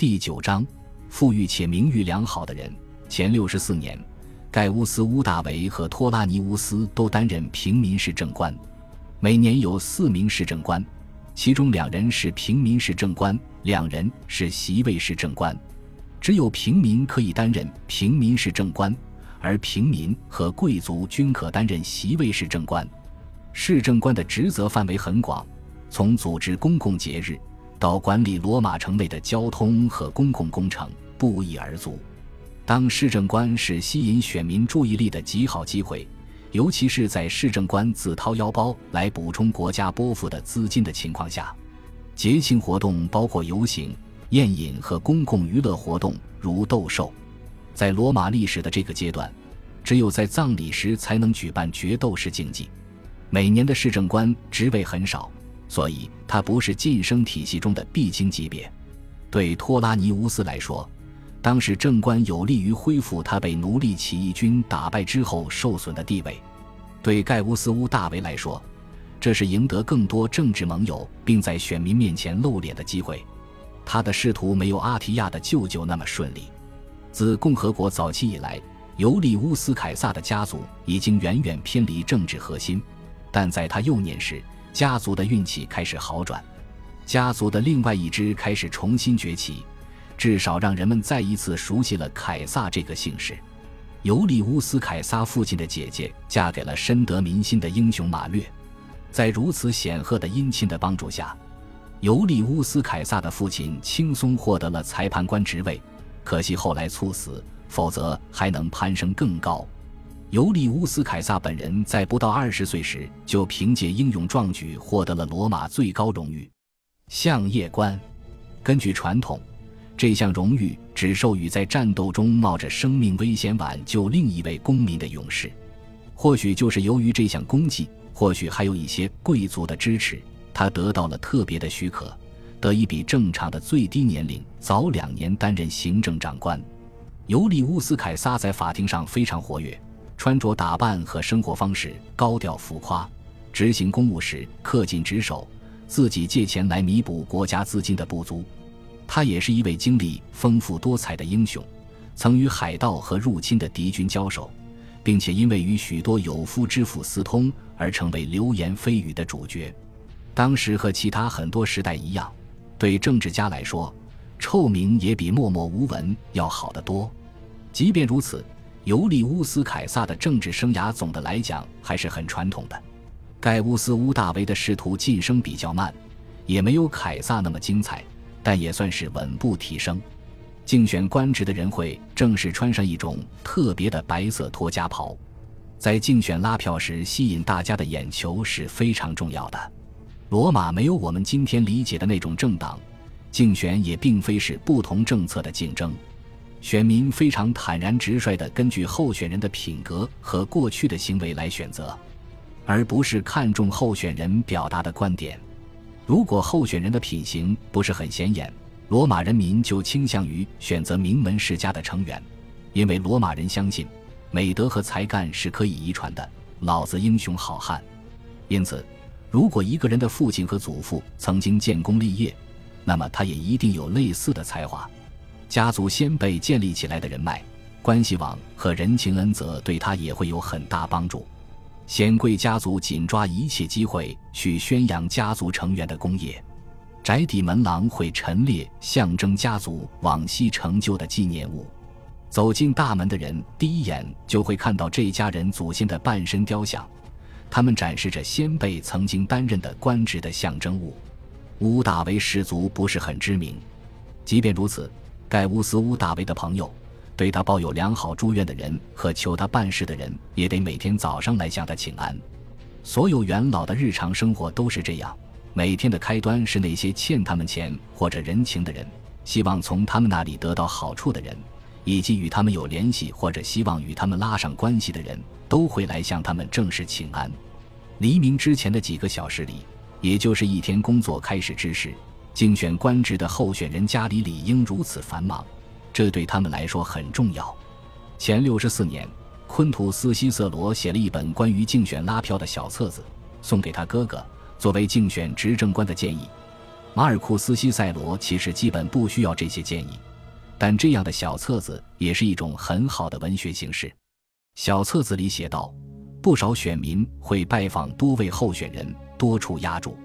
第九章，富裕且名誉良好的人。前六十四年，盖乌斯·乌大维和托拉尼乌斯都担任平民市政官。每年有四名市政官，其中两人是平民市政官，两人是席位市政官。只有平民可以担任平民市政官，而平民和贵族均可担任席位市政官。市政官的职责范围很广，从组织公共节日。到管理罗马城内的交通和公共工程不一而足。当市政官是吸引选民注意力的极好机会，尤其是在市政官自掏腰包来补充国家拨付的资金的情况下。节庆活动包括游行、宴饮和公共娱乐活动，如斗兽。在罗马历史的这个阶段，只有在葬礼时才能举办决斗式竞技。每年的市政官职位很少。所以，他不是晋升体系中的必经级别。对托拉尼乌斯来说，当时政官有利于恢复他被奴隶起义军打败之后受损的地位；对盖乌斯乌大维来说，这是赢得更多政治盟友并在选民面前露脸的机会。他的仕途没有阿提亚的舅舅那么顺利。自共和国早期以来，尤利乌斯凯撒的家族已经远远偏离政治核心，但在他幼年时。家族的运气开始好转，家族的另外一支开始重新崛起，至少让人们再一次熟悉了凯撒这个姓氏。尤利乌斯·凯撒父亲的姐姐嫁给了深得民心的英雄马略，在如此显赫的姻亲的帮助下，尤利乌斯·凯撒的父亲轻松获得了裁判官职位。可惜后来猝死，否则还能攀升更高。尤利乌斯·凯撒本人在不到二十岁时，就凭借英勇壮举获得了罗马最高荣誉——相业官。根据传统，这项荣誉只授予在战斗中冒着生命危险挽救另一位公民的勇士。或许就是由于这项功绩，或许还有一些贵族的支持，他得到了特别的许可，得以比正常的最低年龄早两年担任行政长官。尤利乌斯·凯撒在法庭上非常活跃。穿着打扮和生活方式高调浮夸，执行公务时恪尽职守，自己借钱来弥补国家资金的不足。他也是一位经历丰富多彩的英雄，曾与海盗和入侵的敌军交手，并且因为与许多有夫之妇私通而成为流言蜚语的主角。当时和其他很多时代一样，对政治家来说，臭名也比默默无闻要好得多。即便如此。尤利乌斯·凯撒的政治生涯总的来讲还是很传统的。盖乌斯·乌大维的仕途晋升比较慢，也没有凯撒那么精彩，但也算是稳步提升。竞选官职的人会正式穿上一种特别的白色托加袍，在竞选拉票时吸引大家的眼球是非常重要的。罗马没有我们今天理解的那种政党，竞选也并非是不同政策的竞争。选民非常坦然直率地根据候选人的品格和过去的行为来选择，而不是看重候选人表达的观点。如果候选人的品行不是很显眼，罗马人民就倾向于选择名门世家的成员，因为罗马人相信美德和才干是可以遗传的，老子英雄好汉。因此，如果一个人的父亲和祖父曾经建功立业，那么他也一定有类似的才华。家族先辈建立起来的人脉、关系网和人情恩泽，对他也会有很大帮助。显贵家族紧抓一切机会去宣扬家族成员的功业，宅邸门廊会陈列象征家族往昔成就的纪念物。走进大门的人，第一眼就会看到这家人祖先的半身雕像，他们展示着先辈曾经担任的官职的象征物。乌大维氏族不是很知名，即便如此。盖乌斯·乌大维的朋友，对他抱有良好祝愿的人和求他办事的人，也得每天早上来向他请安。所有元老的日常生活都是这样。每天的开端是那些欠他们钱或者人情的人，希望从他们那里得到好处的人，以及与他们有联系或者希望与他们拉上关系的人，都会来向他们正式请安。黎明之前的几个小时里，也就是一天工作开始之时。竞选官职的候选人家里理应如此繁忙，这对他们来说很重要。前六十四年，昆图斯·西瑟罗写了一本关于竞选拉票的小册子，送给他哥哥，作为竞选执政官的建议。马尔库斯·西塞罗其实基本不需要这些建议，但这样的小册子也是一种很好的文学形式。小册子里写道，不少选民会拜访多位候选人，多处压住。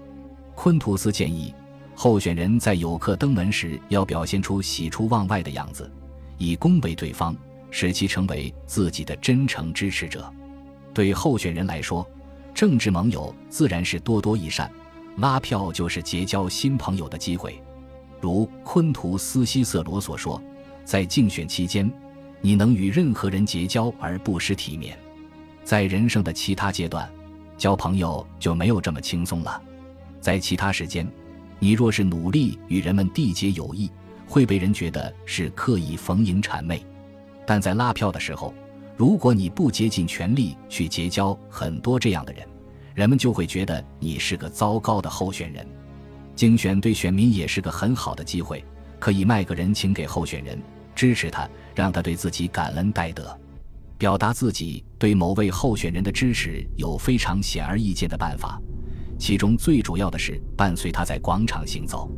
昆图斯建议，候选人在有客登门时要表现出喜出望外的样子，以恭维对方，使其成为自己的真诚支持者。对候选人来说，政治盟友自然是多多益善。拉票就是结交新朋友的机会，如昆图斯·西瑟罗所说，在竞选期间，你能与任何人结交而不失体面。在人生的其他阶段，交朋友就没有这么轻松了。在其他时间，你若是努力与人们缔结友谊，会被人觉得是刻意逢迎谄媚；但在拉票的时候，如果你不竭尽全力去结交很多这样的人，人们就会觉得你是个糟糕的候选人。竞选对选民也是个很好的机会，可以卖个人情给候选人，支持他，让他对自己感恩戴德。表达自己对某位候选人的支持有非常显而易见的办法，其中最主要的是伴随他在广场行走。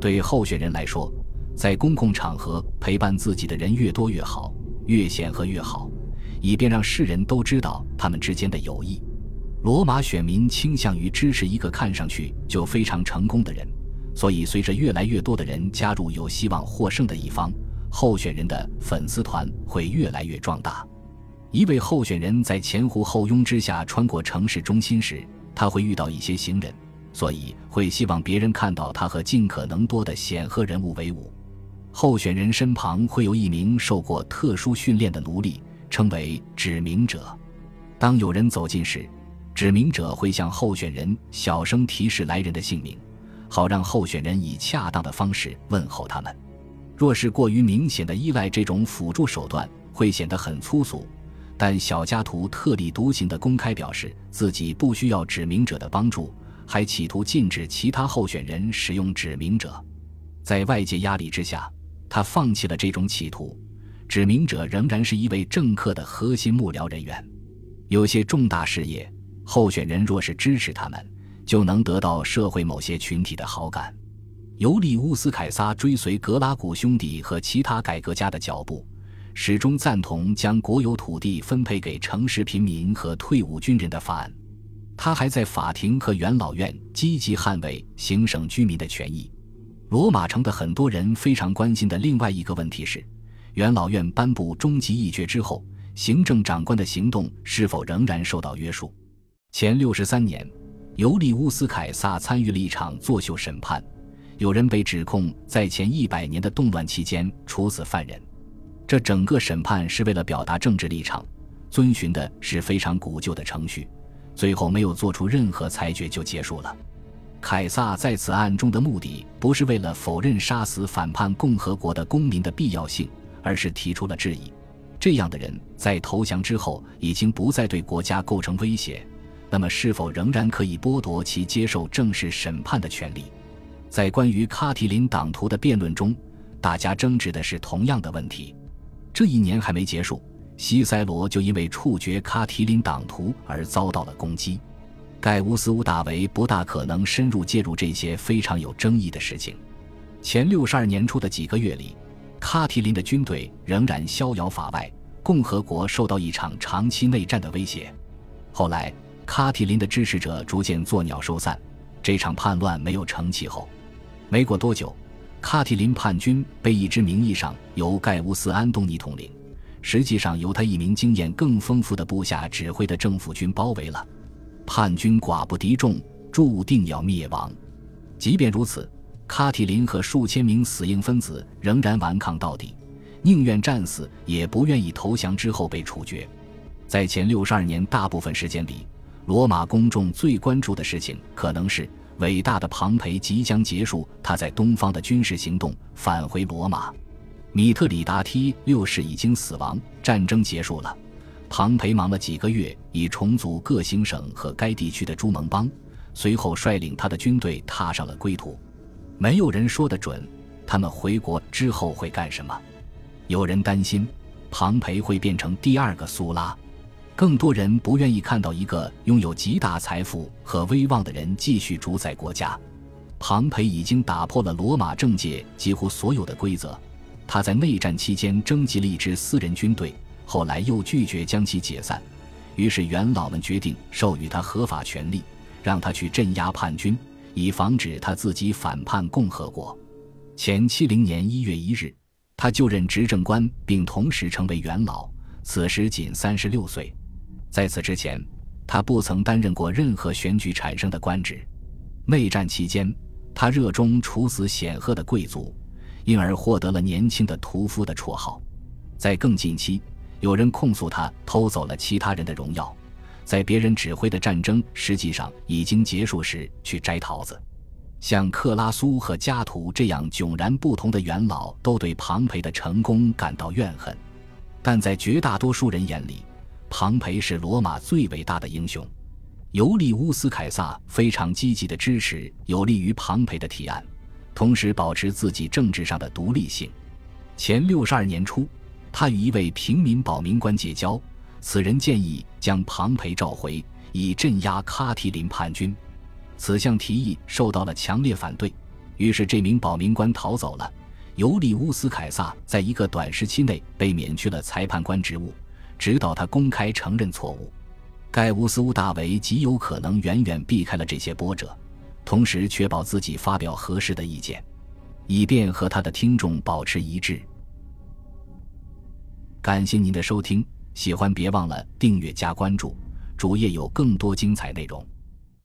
对候选人来说，在公共场合陪伴自己的人越多越好，越显赫越好，以便让世人都知道他们之间的友谊。罗马选民倾向于支持一个看上去就非常成功的人，所以随着越来越多的人加入有希望获胜的一方，候选人的粉丝团会越来越壮大。一位候选人在前呼后拥之下穿过城市中心时，他会遇到一些行人，所以会希望别人看到他和尽可能多的显赫人物为伍。候选人身旁会有一名受过特殊训练的奴隶，称为指明者。当有人走近时，指明者会向候选人小声提示来人的姓名，好让候选人以恰当的方式问候他们。若是过于明显的依赖这种辅助手段，会显得很粗俗。但小加图特立独行地公开表示自己不需要指明者的帮助，还企图禁止其他候选人使用指明者。在外界压力之下，他放弃了这种企图。指明者仍然是一位政客的核心幕僚人员，有些重大事业。候选人若是支持他们，就能得到社会某些群体的好感。尤利乌斯·凯撒追随格拉古兄弟和其他改革家的脚步，始终赞同将国有土地分配给城市贫民和退伍军人的法案。他还在法庭和元老院积极捍卫行省居民的权益。罗马城的很多人非常关心的另外一个问题是：元老院颁布终极议决之后，行政长官的行动是否仍然受到约束？前六十三年，尤利乌斯·凯撒参与了一场作秀审判，有人被指控在前一百年的动乱期间处死犯人。这整个审判是为了表达政治立场，遵循的是非常古旧的程序，最后没有做出任何裁决就结束了。凯撒在此案中的目的不是为了否认杀死反叛共和国的公民的必要性，而是提出了质疑：这样的人在投降之后已经不再对国家构成威胁。那么，是否仍然可以剥夺其接受正式审判的权利？在关于卡提林党徒的辩论中，大家争执的是同样的问题。这一年还没结束，西塞罗就因为处决卡提林党徒而遭到了攻击。盖乌斯·乌大维不大可能深入介入这些非常有争议的事情。前六十二年初的几个月里，卡提林的军队仍然逍遥法外，共和国受到一场长期内战的威胁。后来。卡提林的支持者逐渐作鸟兽散，这场叛乱没有成气候。没过多久，卡提林叛军被一支名义上由盖乌斯·安东尼统领，实际上由他一名经验更丰富的部下指挥的政府军包围了。叛军寡不敌众，注定要灭亡。即便如此，卡提林和数千名死硬分子仍然顽抗到底，宁愿战死也不愿意投降。之后被处决。在前六十二年大部分时间里。罗马公众最关注的事情可能是伟大的庞培即将结束他在东方的军事行动，返回罗马。米特里达梯六世已经死亡，战争结束了。庞培忙了几个月，以重组各行省和该地区的诸盟邦，随后率领他的军队踏上了归途。没有人说得准，他们回国之后会干什么。有人担心，庞培会变成第二个苏拉。更多人不愿意看到一个拥有极大财富和威望的人继续主宰国家。庞培已经打破了罗马政界几乎所有的规则。他在内战期间征集了一支私人军队，后来又拒绝将其解散。于是元老们决定授予他合法权力，让他去镇压叛军，以防止他自己反叛共和国。前七零年一月一日，他就任执政官，并同时成为元老，此时仅三十六岁。在此之前，他不曾担任过任何选举产生的官职。内战期间，他热衷处死显赫的贵族，因而获得了“年轻的屠夫”的绰号。在更近期，有人控诉他偷走了其他人的荣耀，在别人指挥的战争实际上已经结束时去摘桃子。像克拉苏和加图这样迥然不同的元老都对庞培的成功感到怨恨，但在绝大多数人眼里，庞培是罗马最伟大的英雄。尤利乌斯·凯撒非常积极的支持有利于庞培的提案，同时保持自己政治上的独立性。前六十二年初，他与一位平民保民官结交，此人建议将庞培召回，以镇压卡提林叛军。此项提议受到了强烈反对，于是这名保民官逃走了。尤利乌斯·凯撒在一个短时期内被免去了裁判官职务，直到他公开承认错误。盖乌斯·乌大维极有可能远远避开了这些波折，同时确保自己发表合适的意见，以便和他的听众保持一致。感谢您的收听，喜欢别忘了订阅加关注，主页有更多精彩内容。